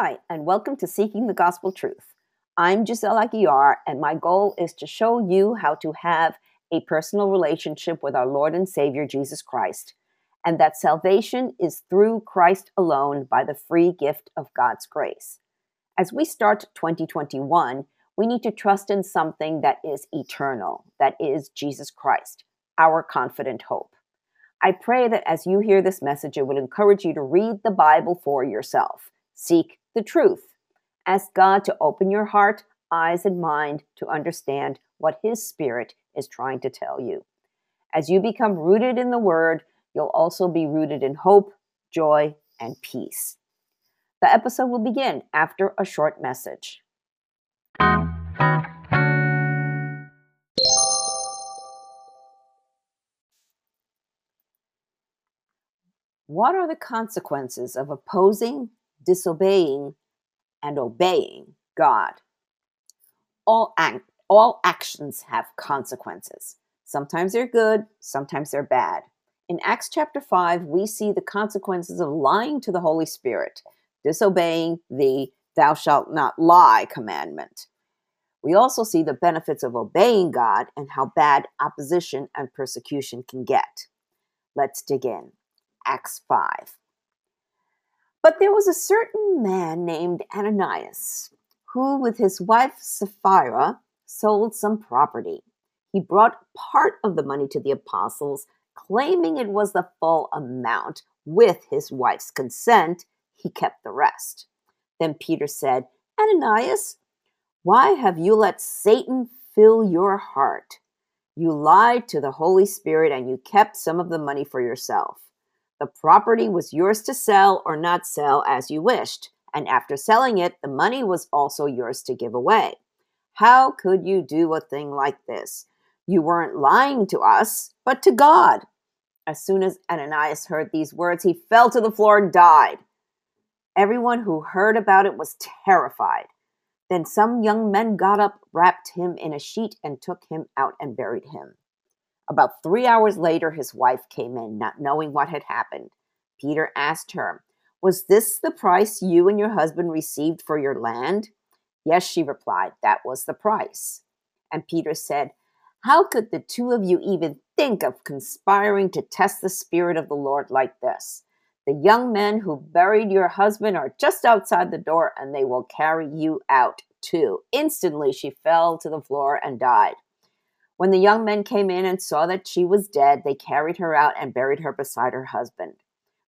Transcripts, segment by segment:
Hi, and welcome to Seeking the Gospel Truth. I'm Giselle Aguiar, and my goal is to show you how to have a personal relationship with our Lord and Savior Jesus Christ, and that salvation is through Christ alone by the free gift of God's grace. As we start 2021, we need to trust in something that is eternal, that is Jesus Christ, our confident hope. I pray that as you hear this message, it will encourage you to read the Bible for yourself. Seek the truth. Ask God to open your heart, eyes, and mind to understand what His Spirit is trying to tell you. As you become rooted in the Word, you'll also be rooted in hope, joy, and peace. The episode will begin after a short message. What are the consequences of opposing, disobeying, and obeying God? All, act, all actions have consequences. Sometimes they're good, sometimes they're bad. In Acts chapter 5, we see the consequences of lying to the Holy Spirit, disobeying the thou shalt not lie commandment. We also see the benefits of obeying God and how bad opposition and persecution can get. Let's dig in. Acts 5. But there was a certain man named Ananias, who with his wife Sapphira sold some property. He brought part of the money to the apostles, claiming it was the full amount. With his wife's consent, he kept the rest. Then Peter said, Ananias, why have you let Satan fill your heart? You lied to the Holy Spirit and you kept some of the money for yourself. The property was yours to sell or not sell as you wished, and after selling it, the money was also yours to give away. How could you do a thing like this? You weren't lying to us, but to God. As soon as Ananias heard these words, he fell to the floor and died. Everyone who heard about it was terrified. Then some young men got up, wrapped him in a sheet, and took him out and buried him. About three hours later, his wife came in, not knowing what had happened. Peter asked her, Was this the price you and your husband received for your land? Yes, she replied, That was the price. And Peter said, How could the two of you even think of conspiring to test the Spirit of the Lord like this? The young men who buried your husband are just outside the door, and they will carry you out too. Instantly, she fell to the floor and died. When the young men came in and saw that she was dead, they carried her out and buried her beside her husband.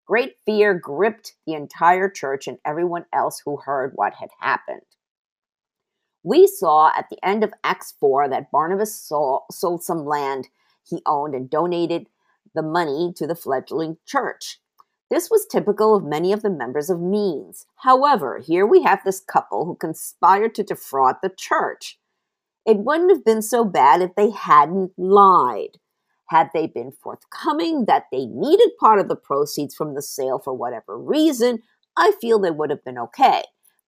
Great fear gripped the entire church and everyone else who heard what had happened. We saw at the end of Acts 4 that Barnabas sold some land he owned and donated the money to the fledgling church. This was typical of many of the members of Means. However, here we have this couple who conspired to defraud the church. It wouldn't have been so bad if they hadn't lied. Had they been forthcoming that they needed part of the proceeds from the sale for whatever reason, I feel they would have been okay.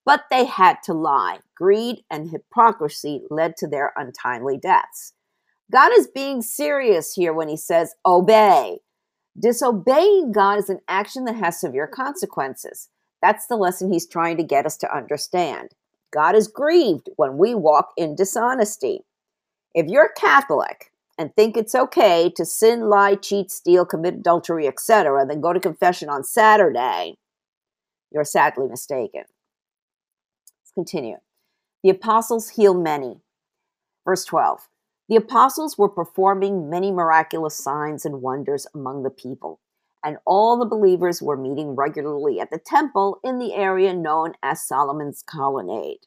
But they had to lie. Greed and hypocrisy led to their untimely deaths. God is being serious here when he says, obey. Disobeying God is an action that has severe consequences. That's the lesson he's trying to get us to understand. God is grieved when we walk in dishonesty. If you're Catholic and think it's okay to sin, lie, cheat, steal, commit adultery, etc., then go to confession on Saturday, you're sadly mistaken. Let's continue. The apostles heal many. Verse 12. The apostles were performing many miraculous signs and wonders among the people, and all the believers were meeting regularly at the temple in the area known as Solomon's Colonnade.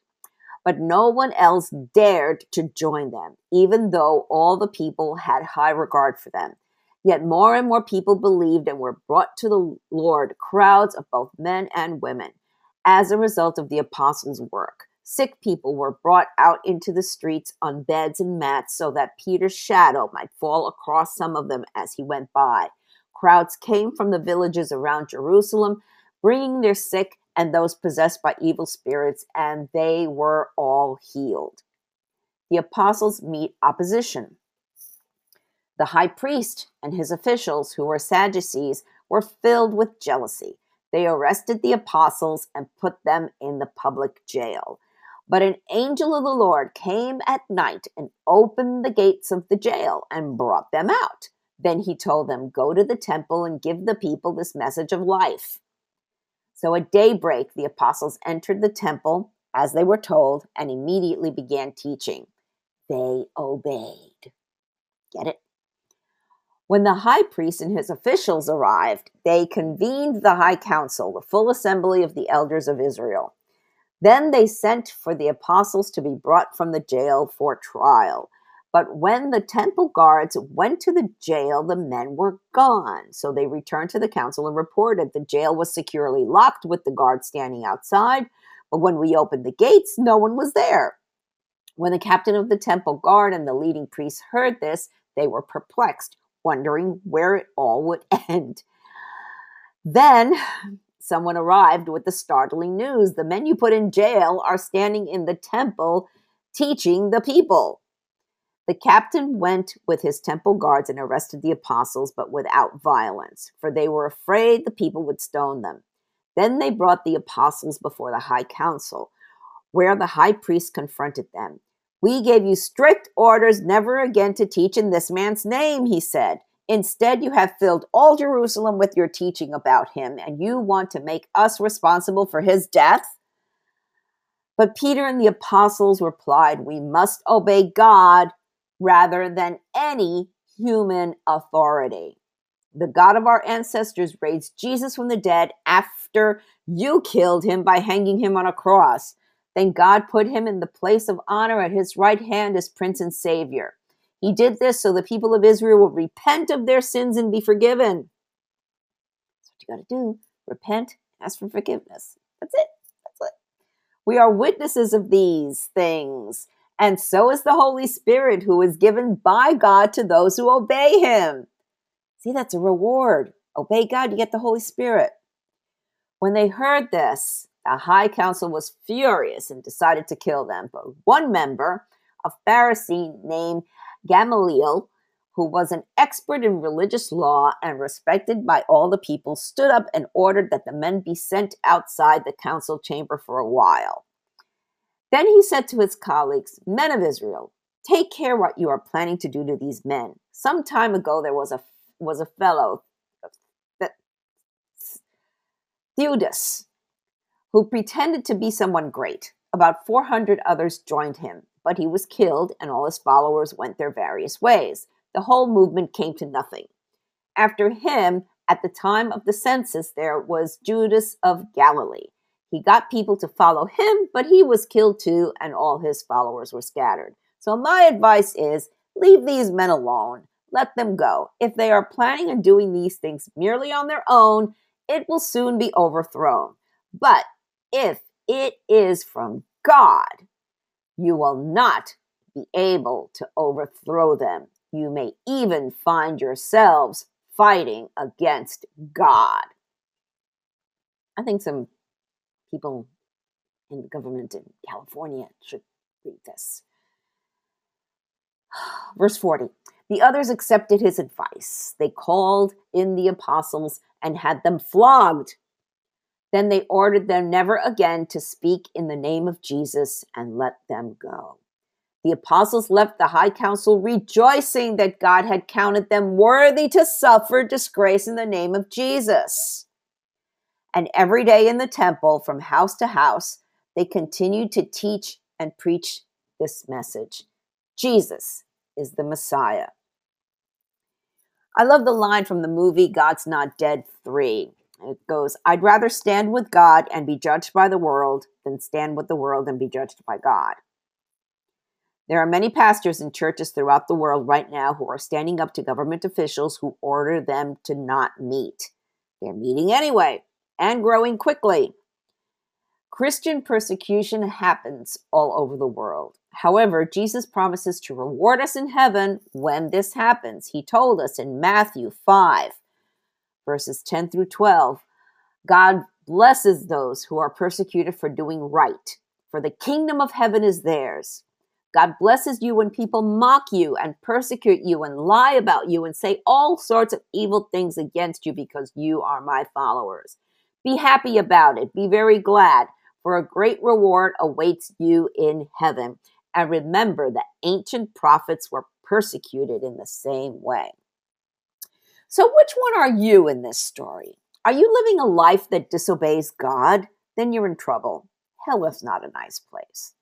But no one else dared to join them, even though all the people had high regard for them. Yet more and more people believed and were brought to the Lord, crowds of both men and women, as a result of the apostles' work. Sick people were brought out into the streets on beds and mats so that Peter's shadow might fall across some of them as he went by. Crowds came from the villages around Jerusalem, bringing their sick and those possessed by evil spirits, and they were all healed. The apostles meet opposition. The high priest and his officials, who were Sadducees, were filled with jealousy. They arrested the apostles and put them in the public jail. But an angel of the Lord came at night and opened the gates of the jail and brought them out. Then he told them, Go to the temple and give the people this message of life. So at daybreak, the apostles entered the temple as they were told and immediately began teaching. They obeyed. Get it? When the high priest and his officials arrived, they convened the high council, the full assembly of the elders of Israel. Then they sent for the apostles to be brought from the jail for trial. But when the temple guards went to the jail, the men were gone. So they returned to the council and reported the jail was securely locked with the guards standing outside. But when we opened the gates, no one was there. When the captain of the temple guard and the leading priests heard this, they were perplexed, wondering where it all would end. Then someone arrived with the startling news the men you put in jail are standing in the temple teaching the people. The captain went with his temple guards and arrested the apostles, but without violence, for they were afraid the people would stone them. Then they brought the apostles before the high council, where the high priest confronted them. We gave you strict orders never again to teach in this man's name, he said. Instead, you have filled all Jerusalem with your teaching about him, and you want to make us responsible for his death? But Peter and the apostles replied, We must obey God rather than any human authority. The God of our ancestors raised Jesus from the dead after you killed him by hanging him on a cross. Then God put him in the place of honor at his right hand as Prince and Savior. He did this so the people of Israel will repent of their sins and be forgiven. That's what you got to do. Repent, ask for forgiveness. That's it. That's it. We are witnesses of these things and so is the Holy Spirit, who is given by God to those who obey Him. See, that's a reward. Obey God, you get the Holy Spirit. When they heard this, the high council was furious and decided to kill them. But one member, a Pharisee named Gamaliel, who was an expert in religious law and respected by all the people, stood up and ordered that the men be sent outside the council chamber for a while. Then he said to his colleagues, Men of Israel, take care what you are planning to do to these men. Some time ago there was a was a fellow that Theudas who pretended to be someone great. About 400 others joined him, but he was killed and all his followers went their various ways. The whole movement came to nothing. After him, at the time of the census, there was Judas of Galilee he got people to follow him, but he was killed too, and all his followers were scattered. So, my advice is leave these men alone. Let them go. If they are planning on doing these things merely on their own, it will soon be overthrown. But if it is from God, you will not be able to overthrow them. You may even find yourselves fighting against God. I think some people in government in California should read this. Verse 40 The others accepted his advice. They called in the apostles and had them flogged. Then they ordered them never again to speak in the name of Jesus and let them go. The apostles left the high council rejoicing that God had counted them worthy to suffer disgrace in the name of Jesus. And every day in the temple, from house to house, they continued to teach and preach this message Jesus is the Messiah. I love the line from the movie God's Not Dead 3. It goes, I'd rather stand with God and be judged by the world than stand with the world and be judged by God. There are many pastors in churches throughout the world right now who are standing up to government officials who order them to not meet. They're meeting anyway and growing quickly. Christian persecution happens all over the world. However, Jesus promises to reward us in heaven when this happens. He told us in Matthew 5, verses 10 through 12 God blesses those who are persecuted for doing right, for the kingdom of heaven is theirs. God blesses you when people mock you and persecute you and lie about you and say all sorts of evil things against you because you are my followers. Be happy about it. Be very glad, for a great reward awaits you in heaven. And remember that ancient prophets were persecuted in the same way. So, which one are you in this story? Are you living a life that disobeys God? Then you're in trouble. Hell is not a nice place.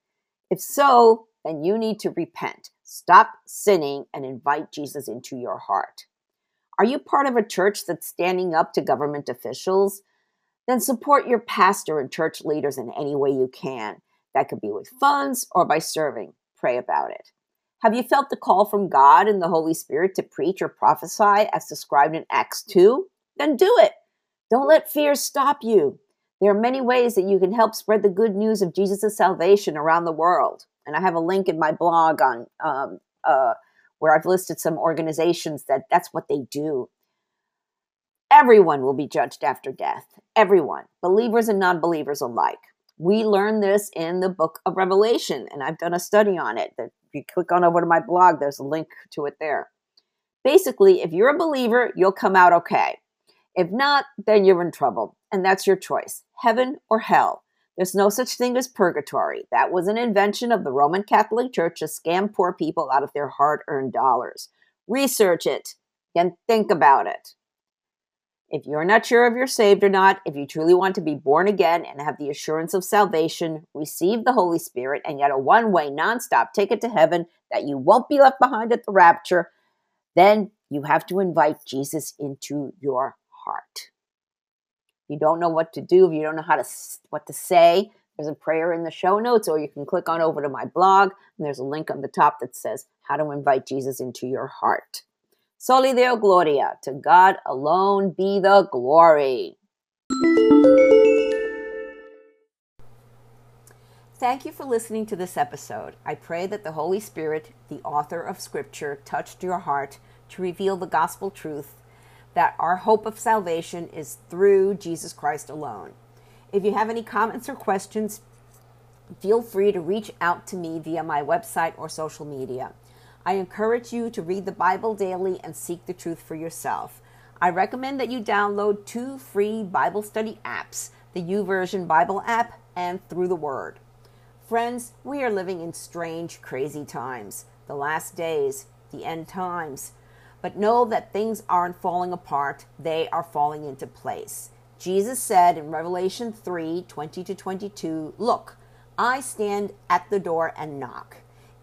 If so, then you need to repent, stop sinning, and invite Jesus into your heart. Are you part of a church that's standing up to government officials? Then support your pastor and church leaders in any way you can. That could be with funds or by serving. Pray about it. Have you felt the call from God and the Holy Spirit to preach or prophesy as described in Acts 2? Then do it. Don't let fear stop you. There are many ways that you can help spread the good news of Jesus' salvation around the world. And I have a link in my blog on um, uh, where I've listed some organizations that that's what they do. Everyone will be judged after death. Everyone, believers and non believers alike. We learn this in the book of Revelation, and I've done a study on it. If you click on over to my blog, there's a link to it there. Basically, if you're a believer, you'll come out okay. If not, then you're in trouble, and that's your choice heaven or hell. There's no such thing as purgatory. That was an invention of the Roman Catholic Church to scam poor people out of their hard earned dollars. Research it and think about it. If you're not sure if you're saved or not, if you truly want to be born again and have the assurance of salvation, receive the Holy Spirit, and get a one way, nonstop ticket to heaven that you won't be left behind at the rapture, then you have to invite Jesus into your heart. You don't know what to do, if you don't know how to what to say, there's a prayer in the show notes, or you can click on over to my blog, and there's a link on the top that says how to invite Jesus into your heart. Soli Deo Gloria. To God alone be the glory. Thank you for listening to this episode. I pray that the Holy Spirit, the author of Scripture, touched your heart to reveal the gospel truth that our hope of salvation is through Jesus Christ alone. If you have any comments or questions, feel free to reach out to me via my website or social media. I encourage you to read the Bible daily and seek the truth for yourself. I recommend that you download two free Bible study apps the YouVersion Bible app and Through the Word. Friends, we are living in strange, crazy times, the last days, the end times. But know that things aren't falling apart, they are falling into place. Jesus said in Revelation 3 20 to 22, Look, I stand at the door and knock.